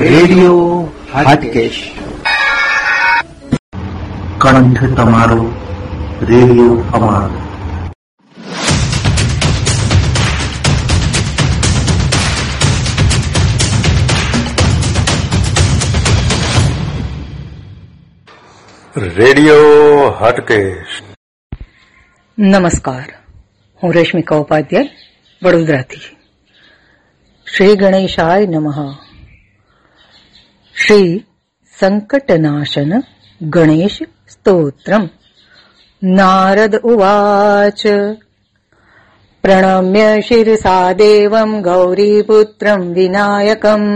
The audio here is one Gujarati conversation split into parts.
રેડિયો હાટકેશ કંઠ તમારો રેડિયો અમારો રેડિયો હાટકેશ નમસ્કાર હું રેશમિકા ઉપાધ્યાય વડોદરાથી. શ્રી ગણેશાય નમઃ. श्री सङ्कटनाशन गणेश स्तोत्रम् नारद उवाच प्रणम्य शिरसा देवम् गौरीपुत्रम् विनायकम्।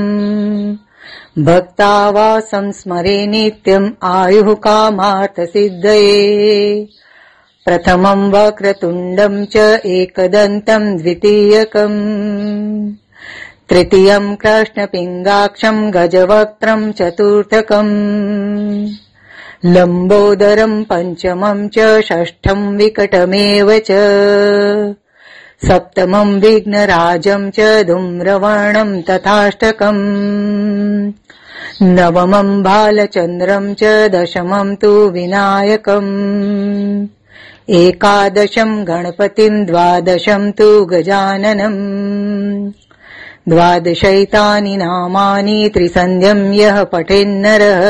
भक्ता वा संस्मरे नित्यम् आयुः कामार्थसिद्धये प्रथमम् वक्रतुण्डम् च एकदन्तम् द्वितीयकम्। तृतीयम् कृष्णपिङ्गाक्षम् गजवक्त्रम् चतुर्थकम् लम्बोदरम् पञ्चमम् च षष्ठम् विकटमेव च सप्तमम् विघ्नराजम् च धूम्रवर्णम् तथाष्टकम् नवमम् बालचन्द्रम् च दशमम् तु विनायकम् एकादशम् गणपतिम् द्वादशम् तु गजाननम् द्वादशैतानि नामानि त्रिसन्ध्यम् यः पठेन्नरः।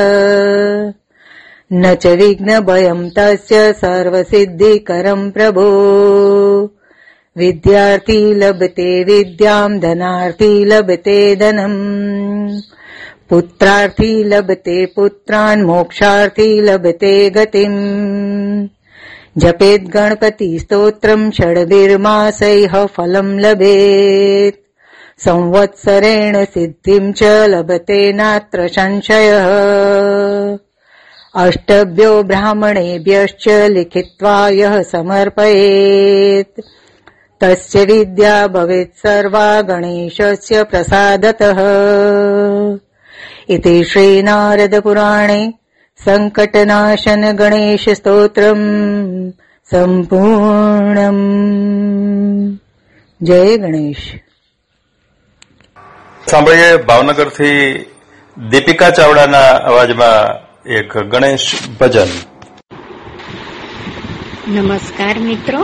न च विघ्नभयम् तस्य सर्वसिद्धिकरम् प्रभो। विद्यार्थी लभते विद्याम् धनार्थी लभते धनम्। पुत्रार्थी लभते पुत्रान् मोक्षार्थी लभते गतिम्। जपेत् गणपतिस्तोत्रम् षड्भिर्मासैः फलम् लभेत् संवत्सरेण सिद्धिम् च लभते नात्र संशयः। अष्टभ्यो ब्राह्मणेभ्यश्च लिखित्वा यः समर्पयेत्। तस्य विद्या भवेत् सर्वा गणेशस्य प्रसादतः। इति श्रीनारदपुराणे सङ्कटनाशन गणेशस्तोत्रम् सम्पूर्णम्। जय गणेश। સાંભળીએ ભાવનગરથી દીપિકા ચાવડાના અવાજમાં એક ગણેશ ભજન. નમસ્કાર મિત્રો,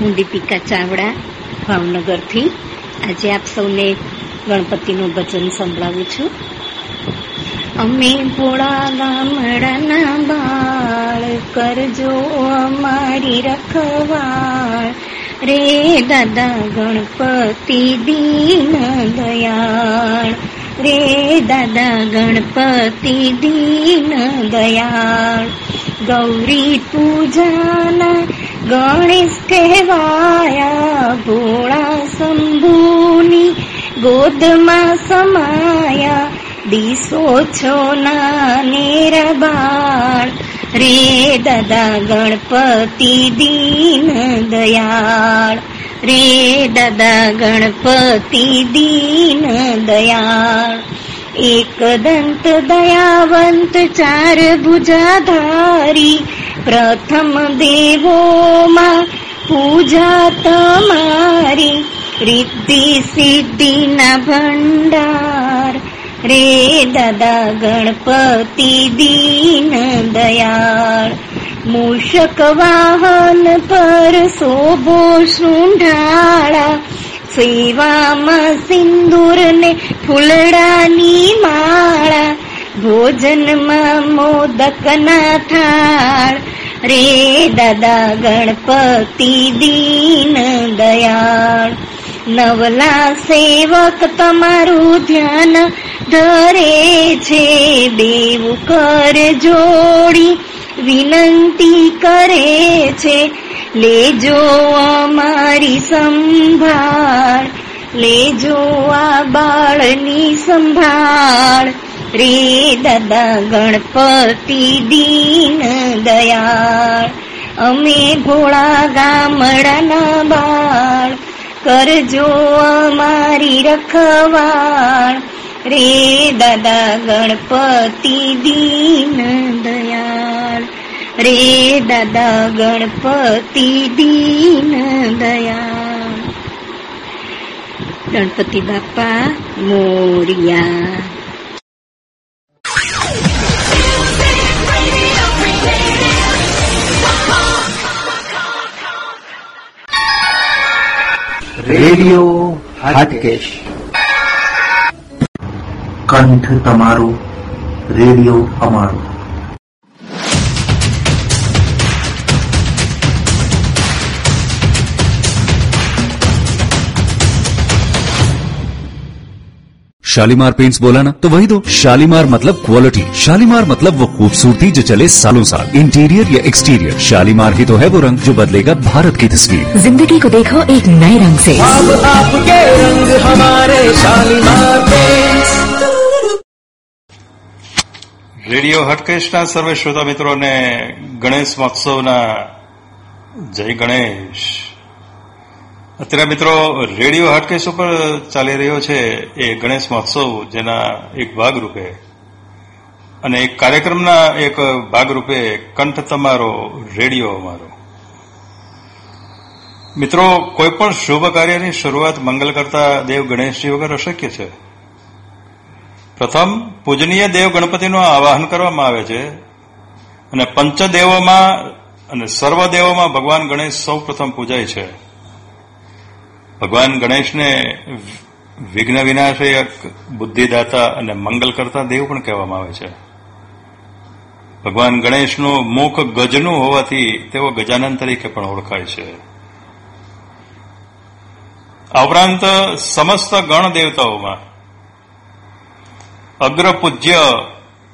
હું દીપિકા ચાવડા, ભાવનગરથી. આજે આપ સૌને ગણપતિનું ભજન સંભળાવું છું. અમે ભોળા ગામડાના બાળ, કરજો અમારી રખવાળ. રે દાદા ગણપતિ દીન દયાળ. રે દાદા ગણપતિ દીન દયાળ. ગૌરી પૂજાના ગણેશ કહેવાયા. ભોળા શંભુની ગોદમાં સમાયા. દીસો છો ના બાળ રે દાદા ગણપતિ દીન દયાળ. રે દાદા ગણપતિ દીન દયાળ. એક દંત દયાવંત, ચાર ભુજાધારી. પ્રથમ દેવોમાં પૂજા તમારી. રિદ્ધિ સિદ્ધિના ભંડાર. રે દાદા ગણપતિ દીન દયાળ. મૂષક વાહન પર શોભો શૃંઢાળા સેવામાં સિંદૂર ને ફૂલડાની માળા ભોજનમાં મોદક ના થાળ રે દાદા ગણપતિ દીન દયાળ નવલા સેવક તમારું ધ્યાન ધરે છે દેવું કર જોડી વિનંતી કરે છે, લેજો અમારી સંભાળ, લેજો આ બાળની સંભાળ. રે દાદા ગણપતિ દીન દયાળ, અમે ભોળા ગામડાના બાળ. કરજો અમારી રખવાળ. રે દાદા ગણપતિ દીન દયાળ રે દાદા ગણપતિ દીન દયાળ ગણપતિ બાપા મોરિયા રેડિયો હાટકેશ. કંઠ તમારો રેડિયો અમારો शालीमार पेंट्स बोला ना तो वही दो शालीमार मतलब क्वालिटी शालीमार मतलब वो खूबसूरती जो चले सालों साल इंटीरियर या एक्सटीरियर शालीमार ही तो है वो रंग जो बदलेगा भारत की तस्वीर जिंदगी को देखो एक नए रंग से अब आपके रंग हमारे शालीमार पेंट्स રેડિયો હટકેશના સર્વે શ્રોતા મિત્રોને ગણેશ મહોત્સવના જય ગણેશ. અત્યારે મિત્રો, રેડિયો હટકેશ ઉપર ચાલી રહ્યો છે એ ગણેશ મહોત્સવ, જેના એક ભાગરૂપે અને એક કાર્યક્રમના એક ભાગરૂપે કંઠ તમારો, રેડિયો અમારો. મિત્રો, કોઈ પણ શુભ કાર્યની શરૂઆત મંગલ કરતા દેવ ગણેશજી વગર અશક્ય છે. પ્રથમ પૂજનીય દેવ ગણપતિનું આવાહન કરવામાં આવે છે અને પંચદેવોમાં અને સર્વદેવોમાં ભગવાન ગણેશ સૌ પ્રથમ પૂજાય છે. ભગવાન ગણેશને વિઘ્ન વિનાશયક બુદ્ધિદાતા અને મંગલ કરતા દેવ પણ કહેવામાં આવે છે. ભગવાન ગણેશનું મુખ ગજનું હોવાથી તેઓ ગજાનન તરીકે પણ ઓળખાય છે. આ ઉપરાંત સમસ્ત ગણ દેવતાઓમાં અગ્ર પૂજ્ય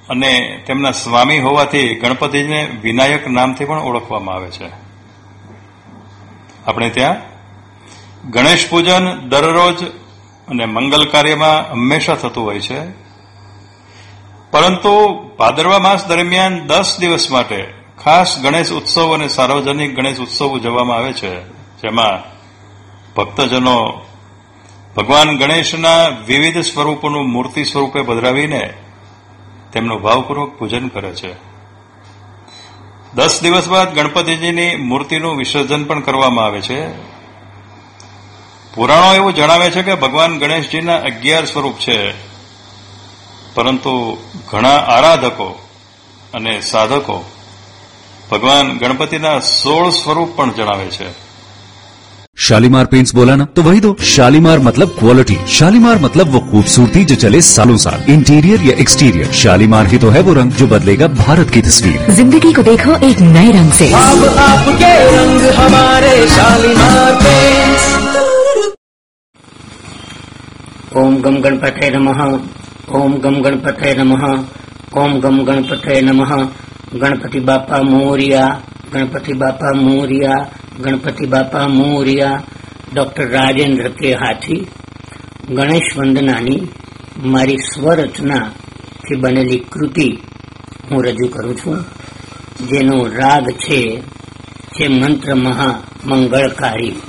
અને તેમના સ્વામી હોવાથી ગણપતિને વિનાયક નામથી પણ ઓળખવામાં આવે છે. આપણે ત્યાં ગણેશ પૂજન દરરોજ અને મંગલ કાર્યમાં હંમેશા થતું હોય છે. પરંતુ ભાદરવા માસ દરમિયાન દસ દિવસ માટે ખાસ ગણેશ ઉત્સવ અને સાર્વજનિક ગણેશ ઉત્સવ ઉજવવામાં આવે છે. જેમાં ભક્તજનો ભગવાન ગણેશના વિવિધ સ્વરૂપોનું મૂર્તિ સ્વરૂપે પધરાવીને તેમનું ભાવપૂર્વક પૂજન કરે છે. દસ દિવસ બાદ ગણપતિજીની મૂર્તિનું વિસર્જન પણ કરવામાં આવે છે. પુરાણો એવું જણાવે છે કે ભગવાન ગણેશજીના અગિયાર સ્વરૂપ છે. પરંતુ ઘણા આરાધકો અને સાધકો ભગવાન ગણપતિના સોળ સ્વરૂપ પણ જણાવે છે. शालीमार पेंट्स बोला ना तो वही दो। शालीमार मतलब क्वालिटी शालीमार मतलब वो खूबसूरती जो चले सालों साल। इंटीरियर या एक्सटीरियर शालीमार ही तो है वो रंग जो बदलेगा भारत की तस्वीर। ज़िंदगी को देखो एक नए रंग से। अब आपके रंग हमारे शालीमार पेंट्स ओम गम गणपते नमः ओम गम गणपते नमः ओम गम गणपते नमः। गणपति बापा मोरिया। ગણપતિ બાપા મોરિયા, ગણપતિ બાપા મોરિયા, ડૉક્ટર રાજેન્દ્ર કે હાથી, ગણેશ વંદનાની મારી સ્વરચનાથી બનેલી કૃતિ હું રજૂ કરું છું, જેનો રાગ છે જે મંત્ર મહામંગળકારી.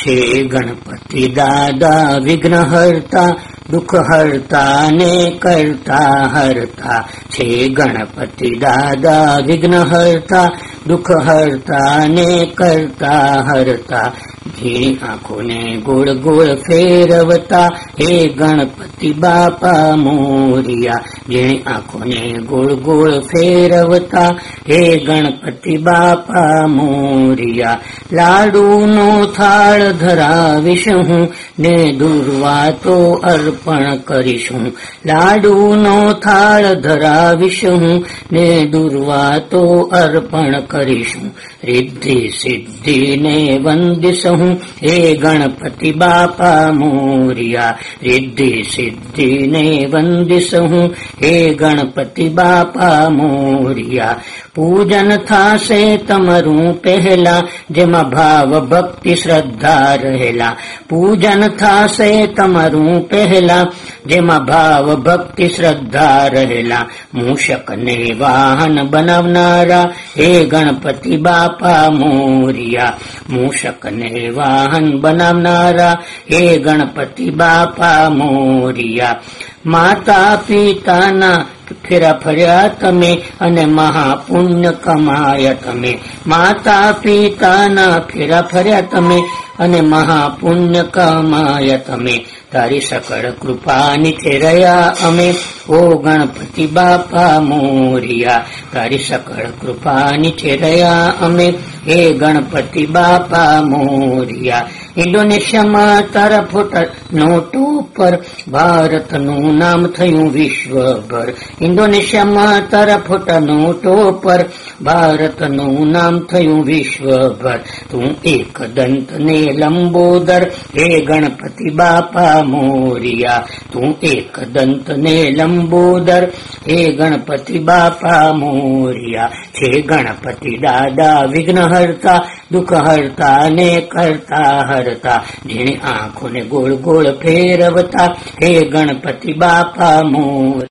છે ગણપતિ દાદા વિઘ્નહર્તા દુઃખ હરતા ને કરતા હરતા. છે ગણપતિ દાદા વિઘ્ન હરતા, દુઃખ હરતા ને કરતા હરતા. ઝીણી આંખોને ગોળ ગોળ ફેરવતા, હે ગણપતિ બાપા મોરિયા ઝીણી આંખોને ગોળ ગોળ ફેરવતા, હે ગણપતિ બાપા મોરિયા. લાડુનો થાળ ધરાવીશ હું, ને દુર્વા તો અર્પણ કરીશું લાડુનો થાળ ધરાવીશ હું, ને દુર્વા તો અર્પણ કરીશું રિદ્ધિ સિદ્ધિ ને વંદિશ હું હે ગણપતિ બાપા મોરિયા રિદ્ધિ સિદ્ધિ ને વંદિશ હું હે ગણપતિ બાપા મોરિયા પૂજન થાશે તમારું પહેલા, જેમાં ભાવ ભક્તિ શ્રદ્ધા રહેલા. પૂજન થાશે તમારું પહેલા, જેમાં ભાવ ભક્તિ શ્રદ્ધા રહેલા. મૂષકને વાહન બનાવનારા, હે ગણપતિ બાપા મોરિયા. મૂષકને વાહન બનાવનારા, હે ગણપતિ બાપા મોરિયા. માતા પિતાના ફેરા ફર્યા તમે અને મહાપુણ્ય કમાયા તમે. માતા પિતાના ફેરા ફર્યા તમે અને મહાપુણ્ય કમાયા તમે. તારી સકળ કૃપાની થે રહ્યા અમે, ઓ ગણપતિ બાપા મોરિયા. તારી સકળ કૃપાની થે રહ્યા અમે, હે ગણપતિ બાપા મોરિયા. ઇન્ડોનેશિયામાં તારા ફોટા નોટો પર ભારતનું નામ થયું વિશ્વભર. ઇન્ડોનેશિયામાં તારા ફોટા નોટો પર ભારતનું નામ થયું વિશ્વભર. તું એક દંત ને લંબોદર, હે ગણપતિ બાપા મોરિયા. તું એક દંત ને લંબોદર, હે ગણપતિ બાપા મોરિયા. છે ગણપતિ દાદા વિઘ્ન હરતા દુઃખ હરતા ને કરતા હરતા. જેને આંખોને ગોળ ગોળ ફેરવતા. હે ગણપતિ બાપા મોર.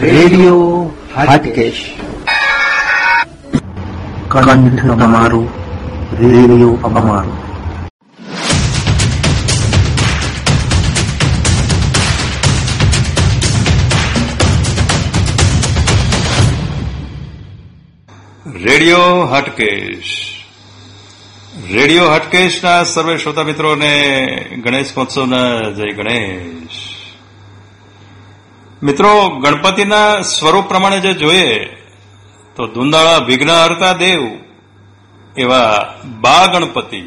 રેડિયો હાટકેશ. કંઠ તમારું રેડિયો અમારો. રેડિયો હટકેશ. રેડિયો હટકેશના સર્વે શ્રોતા મિત્રોને ગણેશ મહોત્સવના જય ગણેશ. મિત્રો, ગણપતિના સ્વરૂપ પ્રમાણે જે જોઈએ, તો ધુંદાળા વિઘ્ન હરતા દેવ એવા બા ગણપતિ.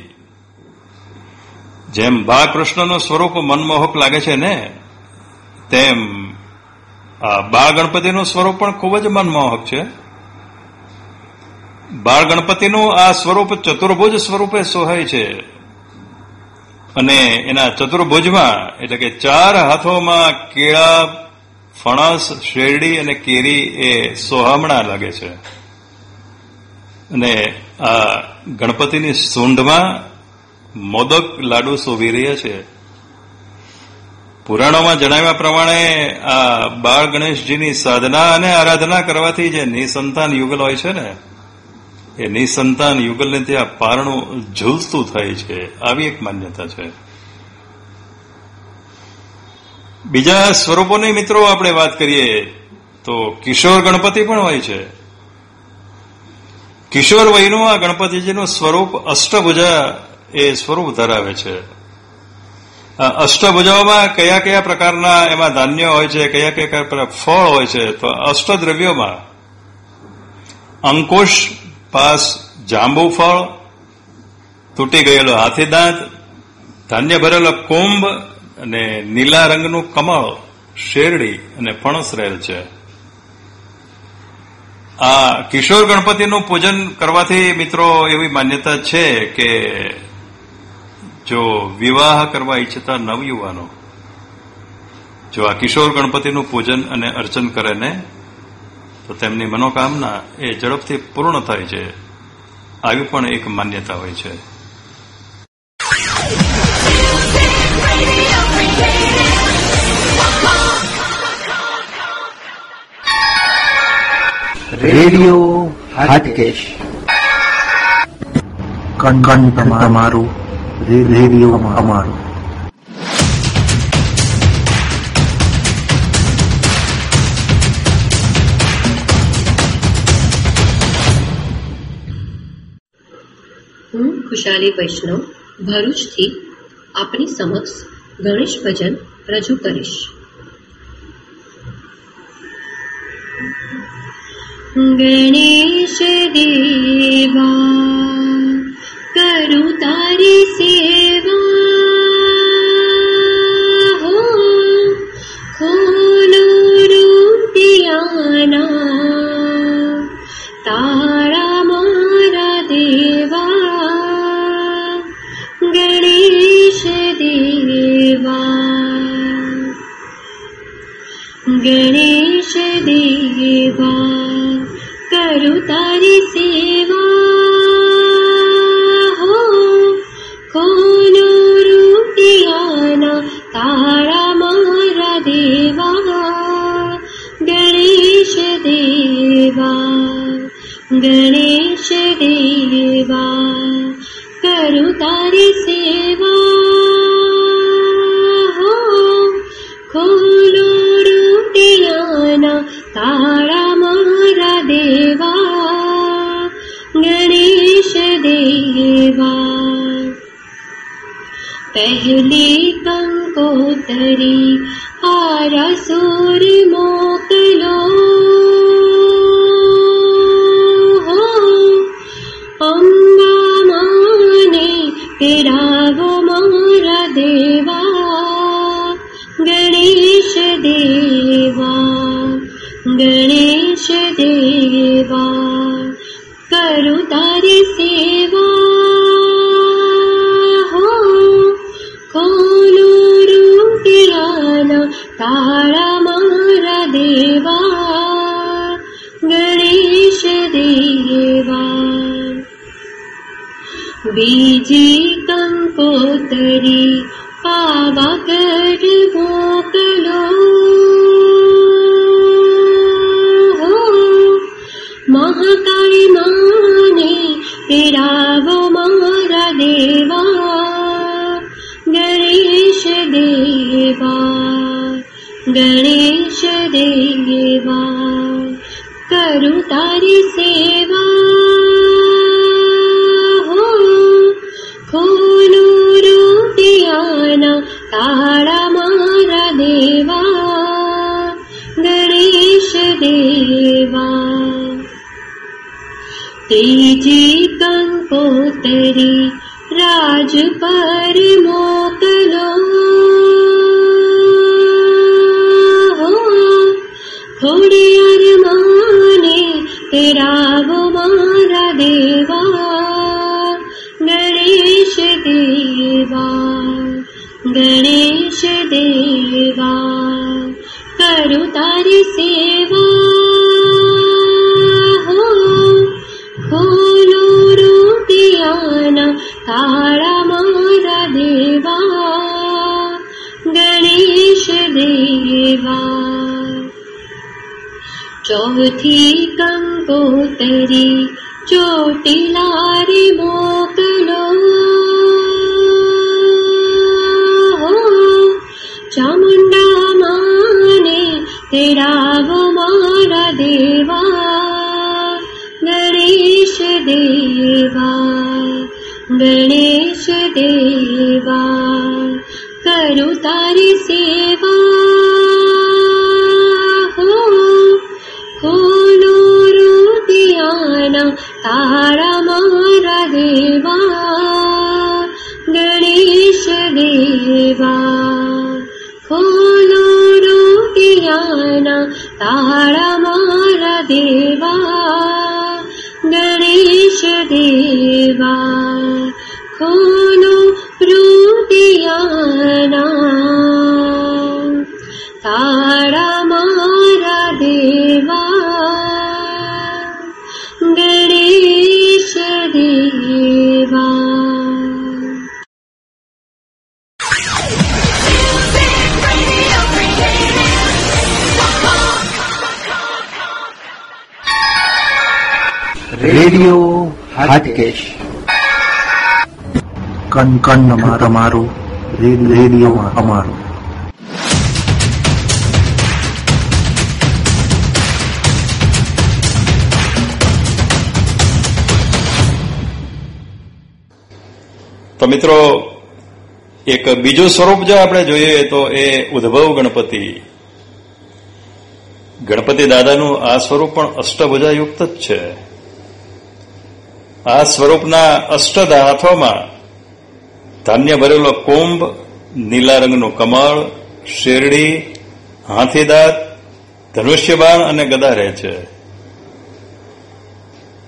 જેમ બા કૃષ્ણનું સ્વરૂપ મનમોહક લાગે છે ને, તેમ બા ગણપતિનું સ્વરૂપ પણ ખૂબ જ મનમોહક છે. બાળ ગણપતિનું આ સ્વરૂપ ચતુર્ભુજ સ્વરૂપે સોહાય છે. અને એના ચતુર્ભુજમાં, એટલે કે ચાર હાથોમાં કેળા, ફણસ, શેરડી અને કેરી એ સોહામણા લાગે છે. અને આ ગણપતિની સૂંઢમાં મોદક લાડુ શોભી રહ્યા છે. પુરાણોમાં જણાવ્યા પ્રમાણે આ બાળ ગણેશજીની સાધના અને આરાધના કરવાથી જે નિસંતાન યુગલ હોય છે ને એ નિસંતાન યુગલને ત્યાં પારણું ઝૂલતું થાય છે. આવી એક માન્યતા છે. બીજા સ્વરૂપોની મિત્રો આપણે વાત કરીએ તો કિશોર ગણપતિ પણ હોય છે. કિશોર વયનું આ ગણપતિજીનું સ્વરૂપ અષ્ટભુજા એ સ્વરૂપ ધરાવે છે. અષ્ટભુજાઓમાં કયા કયા પ્રકારના એમાં ધાન્ય હોય છે, કયા કયા ફળ હોય છે, તો અષ્ટદ્રવ્યોમાં અંકુશ પાસ જાંબુ ફળ, તૂટી ગયેલો હાથીદાંત ધાન્ય ભરેલો કુંભ અને નીલા રંગનું કમળ, શેરડી અને ફણસ રહેલ છે. આ કિશોર ગણપતિનું પૂજન કરવાથી મિત્રો એવી માન્યતા છે કે જો વિવાહ કરવા ઈચ્છતા નવયુવાનો, જો આ કિશોર ગણપતિનું પૂજન અને અર્ચન કરે ને તો તેમની મનોકામના એ ઝડપથી પૂર્ણ થાય છે. આવી પણ એક માન્યતા હોય છે. રેડિયો હાટકેશ. કણ તમારું રેડિયો અમારો હું વૈષ્ણવ, ભરૂચથી આપની સમક્ષ ગણેશ ભજન રજૂ કરીશ. ગણેશ દેવા, કરું તારી સેવા. હો, ખોલો રૂપિયાના गणेश देवा करुतारिसे पहले ङ्कोदरी आरसूर मोकलो अम्बा मनी हिरावमरवा गणेशदेवा गणेशदेवा सेवा बीजे गम्पोतरी पावा मोकलो महातय मारा देवा। गणेश देवा गणेश देवा। करु तारी से ो ते राजपरि मोकलो घोडि अरमाने मारा देवा। गणेश देवा गणेश देवा करु तारी सेवा। चौथी गङ्गो चोटिलारि मोकलो। चामुण्डा माने तेरा देवा गणेश देवा गणेश देवा करुतरी सेवा। तारमारदेवा गणेशदेवा। खोलो रोटियाना तारमारदेवा गणेशदेवा। खोलो रोटियाना तारा રેડિયો હાટકેશ. કન કન તમારું રેડિયો અમારો. તો મિત્રો એક બીજું સ્વરૂપ જો આપણે જોઈએ તો એ ઉદ્ભવ ગણપતિ. ગણપતિ દાદાનું આ સ્વરૂપ પણ અષ્ટભુજાયુક્ત જ છે. આ સ્વરૂપના અષ્ટધા હાથોમાં ધાન્ય ભરેલો કુંભ, નીલા રંગનું કમળ, શેરડી, હાથીદાંત, ધનુષ્યબાણ અને ગદા રહે છે.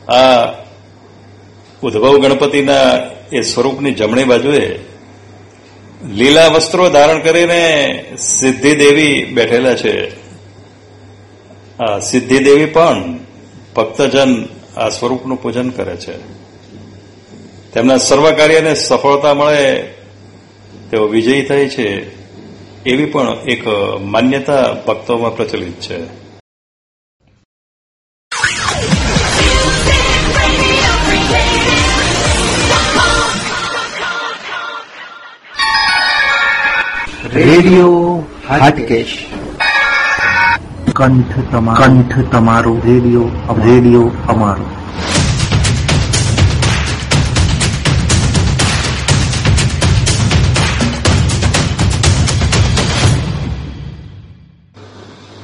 આ ઉદ્ભવ ગણપતિના એ સ્વરૂપની જમણી બાજુએ લીલા વસ્ત્રો ધારણ કરીને સિદ્ધિદેવી બેઠેલા છે. આ સિદ્ધિદેવી પણ ભક્તજન આ સ્વરૂપનું પૂજન કરે છે. તેમના સર્વ કાર્યને સફળતા મળે તેઓ વિજયી થાય છે એવી પણ એક માન્યતા ભક્તોમાં પ્રચલિત છે. રેડિયો હાટકેશ. કંઠ તમારો. કંઠ તમારો. રેડિયો રેડિયો અમારો.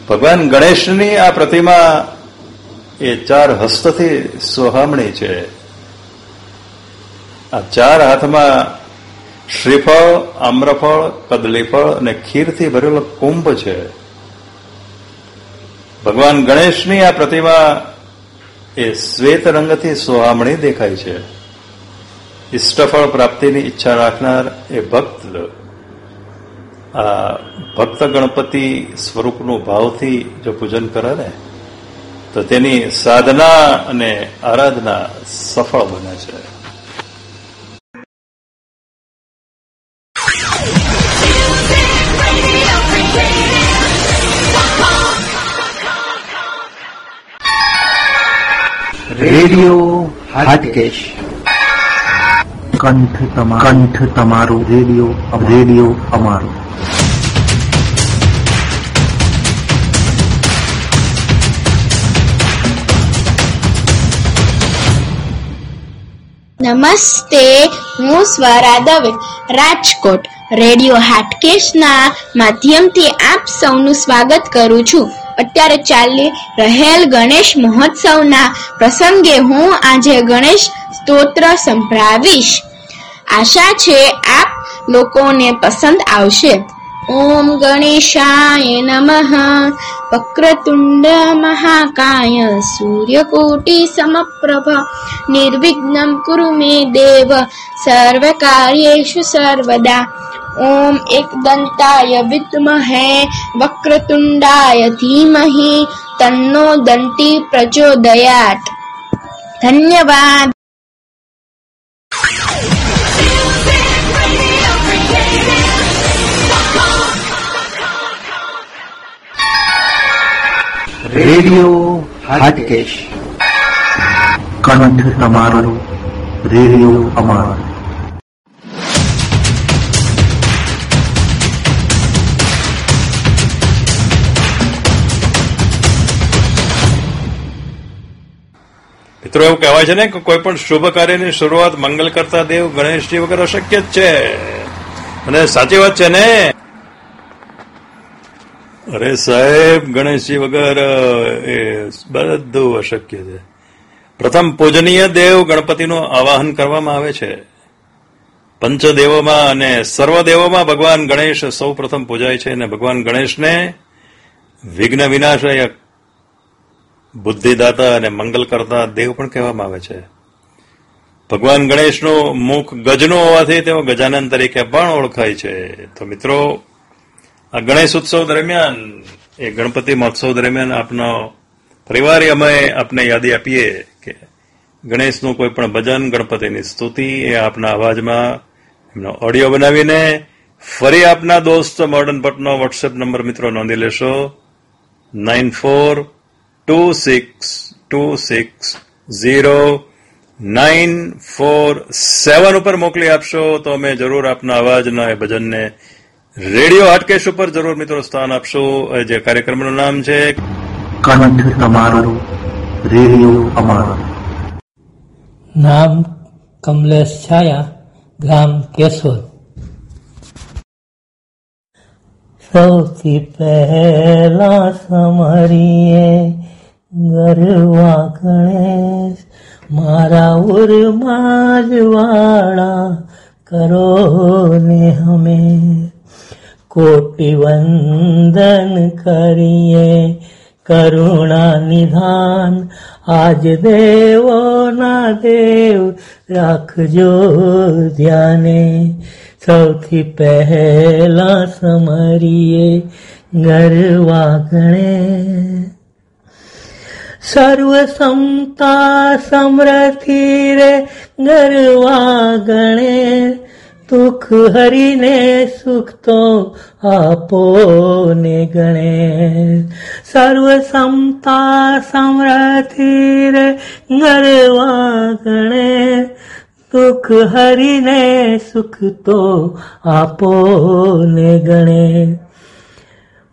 ભગવાન ગણેશની આ પ્રતિમા એ ચાર હસ્તથી સોહામણી છે. આ ચાર હાથમાં શ્રીફળ આમ્રફળ કદલીફળ અને ખીરથી ભરેલો કુંભ છે. ભગવાન ગણેશની આ પ્રતિમા એ શ્વેત રંગથી સોહામણી દેખાય છે. ઇષ્ટફળ પ્રાપ્તિની ઈચ્છા રાખનાર એ ભક્ત. આ ભક્ત ગણપતિ સ્વરૂપનું ભાવથી જો પૂજન કરે ને, તો તેની સાધના અને આરાધના સફળ બને છે. રેડિયો હાટકેશ. કંઠ તમારો. કંઠ તમારું. રેડિયો રેડિયો અમારો. નમસ્તે હું સ્વરા દવે રાજકોટ. રેડિયો હાટકેશના માધ્યમથી આપ સૌનું સ્વાગત કરું છું. અત્યારે ચાલી રહેલ ગણેશ મહોત્સવના પ્રસંગે હું આજે ગણેશ સ્તોત્ર સંભળાવીશ. આશા છે આપ લોકોને પસંદ આવશે. ઓમ ગણેશાય નમઃ. વક્રતુંડ મહાકાય. સૂર્યકોટિ સમપ્રભ. નિર્વિઘ્નમ કુરુ મે દેવ. સર્વકાર્યેષુ સર્વદા. ઓમ એકદંતાય વિદ્મહે વક્રતુંડાય ધીમહિ તન્નો દંતી પ્રચોદયાત ધન્યવાદ રેડિયો હાટકેશ. કંઠ તમારો રેડિયો અમારો. મિત્રો, એવું કહેવાય છે ને કે કોઈ પણ શુભ કાર્યની શરૂઆત મંગલ કરતા દેવ, ગણેશજી વગર અશક્ય જ છે. અને સાચી વાત છે ને? અરે સાહેબ, ગણેશજી વગર, એ બધું અશક્ય છે. પ્રથમ પૂજનીય દેવ ગણપતિનું આવાહન કરવામાં આવે છે. પંચદેવોમાં અને સર્વદેવોમાં ભગવાન ગણેશ સૌ પ્રથમ પૂજાય છે અને ભગવાન ગણેશને વિઘ્ન વિનાશક બુદ્ધિદાતા અને મંગલ કરતા દેવ પણ કહેવામાં આવે છે. ભગવાન ગણેશનો મુખ ગજનો હોવાથી તેઓ ગજાનંદ તરીકે પણ ઓળખાય છે. તો મિત્રો, આ ગણેશ ઉત્સવ દરમિયાન, એ ગણપતિ મહોત્સવ દરમિયાન આપનો પરિવાર અમે આપને યાદી આપીએ કે ગણેશનું કોઈ પણ ભજન, ગણપતિની સ્તુતિ, એ આપના અવાજમાં એમનો ઓડિયો બનાવીને ફરી આપના દોસ્ત મોર્ડન ભટ્ટનો વોટ્સએપ નંબર મિત્રો નોંધી લેશો. Nine four two six two six zero nine four seven ઉપર મોકલી આપશો તો અમે જરૂર આપના અવાજના એ ભજનને રેડિયો હાટકેશ ઉપર જરૂર મિત્રો સ્થાન આપશો. જે કાર્યક્રમનું નામ છે કંઠ તમારો રેડિયો અમારો. નામ કમલેશ છાયા ગામ કેશોદ. સૌથી પહેલા સમરીએ ગરવા ગણેશ મારા ઉરમાં જ વાળા કરો ને હમે. કોટી વંદન કરીએ કરુણા નિધાન. આજ દેવો ના દેવ રાખજો ધ્યાને. સૌથી પહેલા સમરીએ ગરવા ગણે સર્વ સમતા સમરથી રે ગરવા ગણે દુઃખ હરીને સુખ તો આપો ને ગણે સર્વ સમતા સમરથી રે ગરવા ગણે દુઃખ હરીને સુખ તો આપો ને ગણે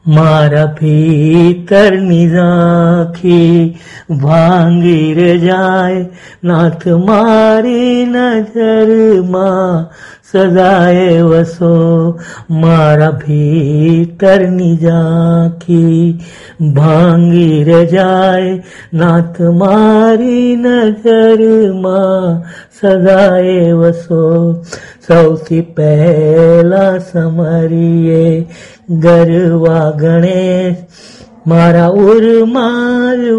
મારા ભીતરની રાખી ભાંગી રે જાય, નાથ મારી નજરમાં સદાય વસો. મારા ભીતરની ઝાંખી ભાંગી રે જાય, નાથ મારી નજરમાં સદાય વસો. સૌથી પહેલા સમરીએ ગરવા ગણેશ. મારા ઉર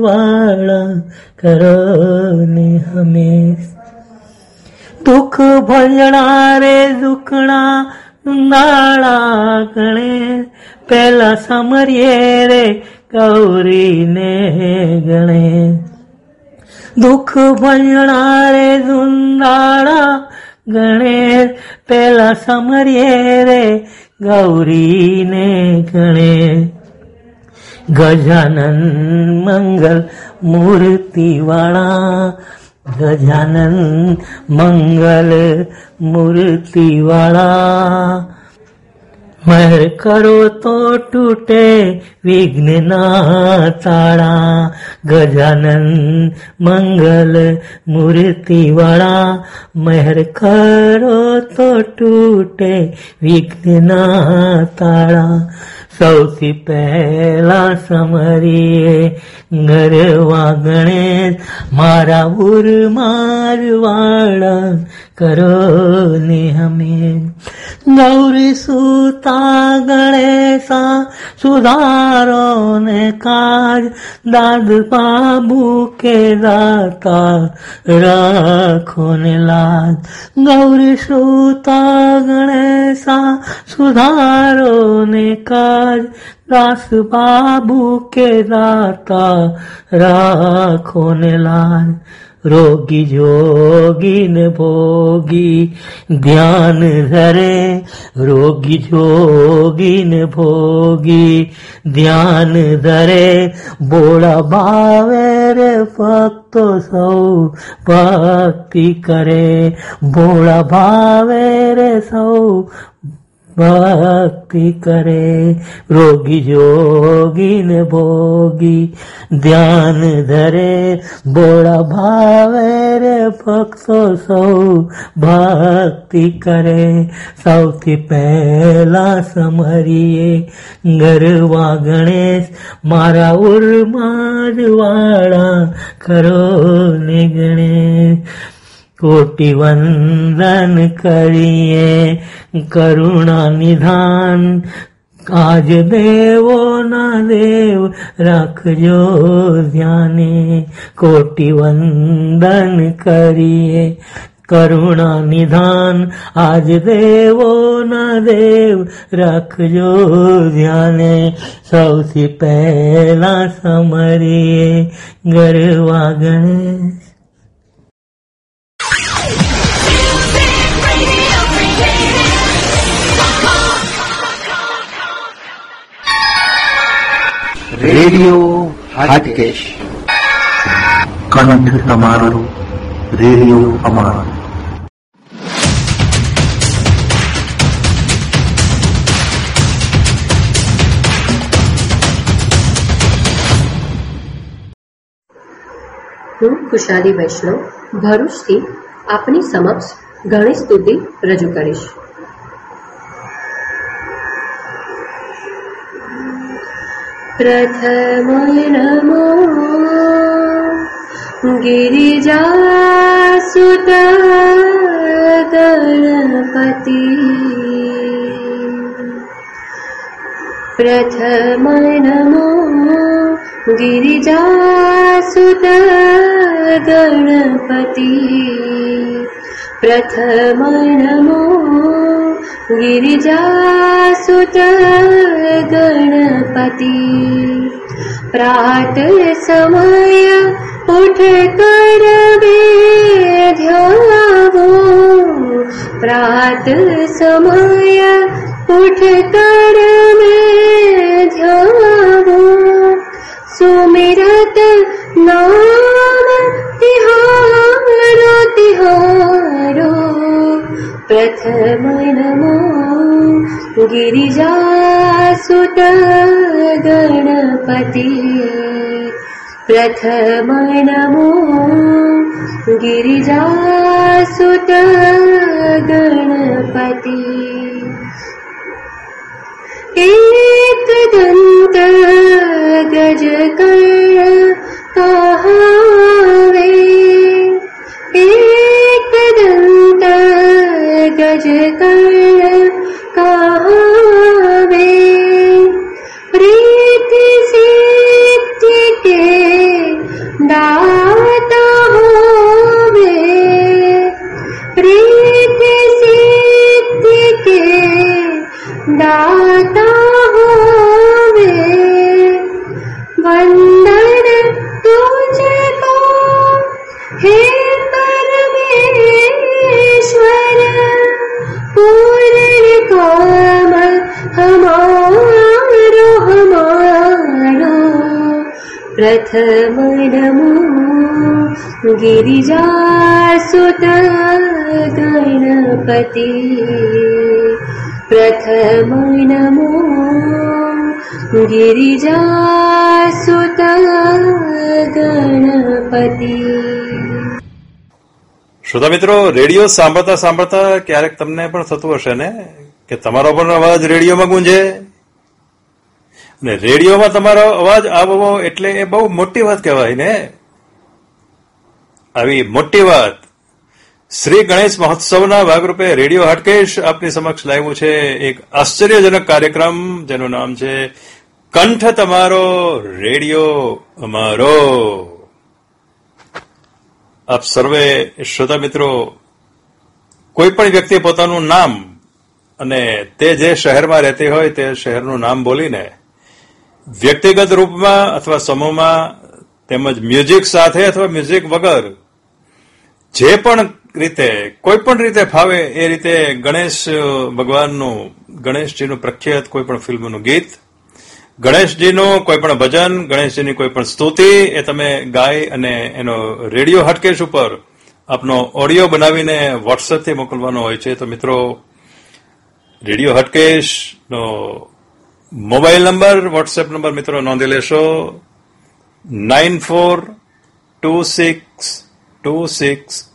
વાળા કરો ને હમેશ. દુઃખ ભંજણારે દુખણા નાળા ગણેશ પેલા સમરીએ રે ગૌરીને ગણેશ દુઃખ ભંજણારે દુંદાળા ગણેશ પેલા સમરીએ રે ગૌરીને ગણેશ ગજાનન મંગલ મૂર્તિવાળા ગજાનન મંગલ મૂર્તિવાળા. મહેર કરો તો તૂટે વિઘ્નના તાળા, ગજાનન મંગલ મૂર્તિવાળા. મહેર કરો તો તૂટે વિઘ્નના તાળા. સૌથી પહેલા સમરીએ ઘર ગણેશ મારા ઉર મારવાળા કરો ને હમે. ગૌરી સુતા ગણેશા સુધારો ને કાજ. દાદ બાબુ કે દાતા રાખો ને લાજ. ગૌરી સુતા ગણેશા સુધારો ને કાજ. દાસ બાબુ કે દાતા રાખો ને લાજ. રોગી જોગી ને ભોગી ધ્યાન ધરે. રોગી જોગી ને ભોગી ધ્યાન ધરે. બોળા ભાવે રે ભક્તો સૌ ભક્તિ કરે. બોળા ભાવે રે સૌ ભક્તિ કરે રોગી જોગી ને ભોગી ધ્યાન ધરે બોળા ભાવે રે ભક્તો સૌ ભક્તિ કરે સૌથી પહેલા સમરીએ ગરવા ગણેશ મારા ઉર્માજ વાળા કરો ને ગણેશ કોટી વંદન કરીએ કરુણા નિધાન આજ દેવો ના દેવ રાખજો ધ્યાને કોટી વંદન કરીએ કરુણા નિધાન આજ દેવો ના દેવ રાખજો ધ્યાને સૌથી પહેલા સમરીએ ગરવા ગણેશ રેડિયો હાટકેશ. કંઠ તમારો રેડિયો અમારો. હું કુશાલી વૈષ્ણવ ભરૂચથી આપની સમક્ષ ગણેશ સ્તુતિ રજૂ કરીશ. प्रथमरमो नमो गिरिजासुत गणपति प्रथमनमो गिरिजासुत गणपति प्रथमनमो गिरिजासुत गणपति प्रात समय उठ कर ध्यावो प्रात समय उठ कर ध्यावो सुमिरत नाम तिहारो तिहारो प्रथम नमो गिरिजासुत गणपति प्रथम नमो गिरिजासुत गणपति एकदन्त गजकर्ण प्रथम नमो गिरिजासुत गणपति પ્રથમ નમો ગિરિજાસુત ગણપતિ શ્રોતા મિત્રો રેડિયો સાંભળતા સાંભળતા ક્યારેક તમને પણ થતું હશે ને કે તમારો પણ અવાજ રેડિયોમાં ગુંજે? ને રેડિયોમાં તમારો અવાજ આવવો એટલે એ બહુ મોટી વાત કહેવાય ને. આવી મોટી વાત શ્રી ગણેશ મહોત્સવના ભાગરૂપે રેડિયો હાટકેશ આપની સમક્ષ લાવ્યું છે એક આશ્ચર્યજનક કાર્યક્રમ, જેનું નામ છે, કંઠ તમારો, રેડિયો અમારો. આપ સર્વે શ્રોતા મિત્રો, કોઈ પણ વ્યક્તિ પોતાનું નામ અને તે જે શહેરમાં રહેતી હોય તે શહેરનું નામ બોલીને વ્યક્તિગત રૂપમાં અથવા સમૂહમાં તેમજ મ્યુઝિક સાથે અથવા મ્યુઝિક વગર જે પણ રીતે કોઈ પણ રીતે ફાવે એ રીતે ગણેશ ભગવાનનું, ગણેશજીનું પ્રખ્યાત કોઈ પણ ફિલ્મનું ગીત, ગણેશજીનું કોઈ પણ ભજન, ગણેશજીની કોઈ પણ સ્તુતિ, એ તમે ગાય અને એનો રેડિયો હટકેશ ઉપર આપનો ઓડિયો બનાવીને વોટ્સએપથી મોકલવાનો હોય છે. તો મિત્રો, રેડિયો હટકેશનો મોબાઈલ નંબર, વોટ્સએપ નંબર મિત્રો નોંધી લેશો. Nine four two six two six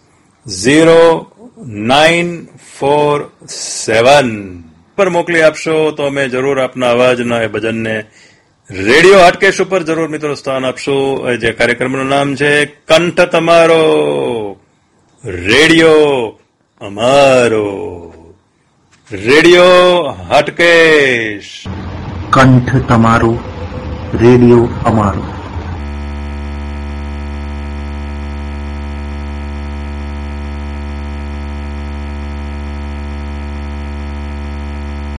zero nine four seven પર મોકલી આપશો તો અમે જરૂર આપના અવાજના એ ભજનને રેડિયો હાટકેશ ઉપર જરૂર મિત્રો સ્થાન આપશું. જે કાર્યક્રમનું નામ છે, કંઠ તમારો. રેડિયો અમારો. રેડિયો હાટકેશ. કંઠ તમારો, રેડિયો અમારો.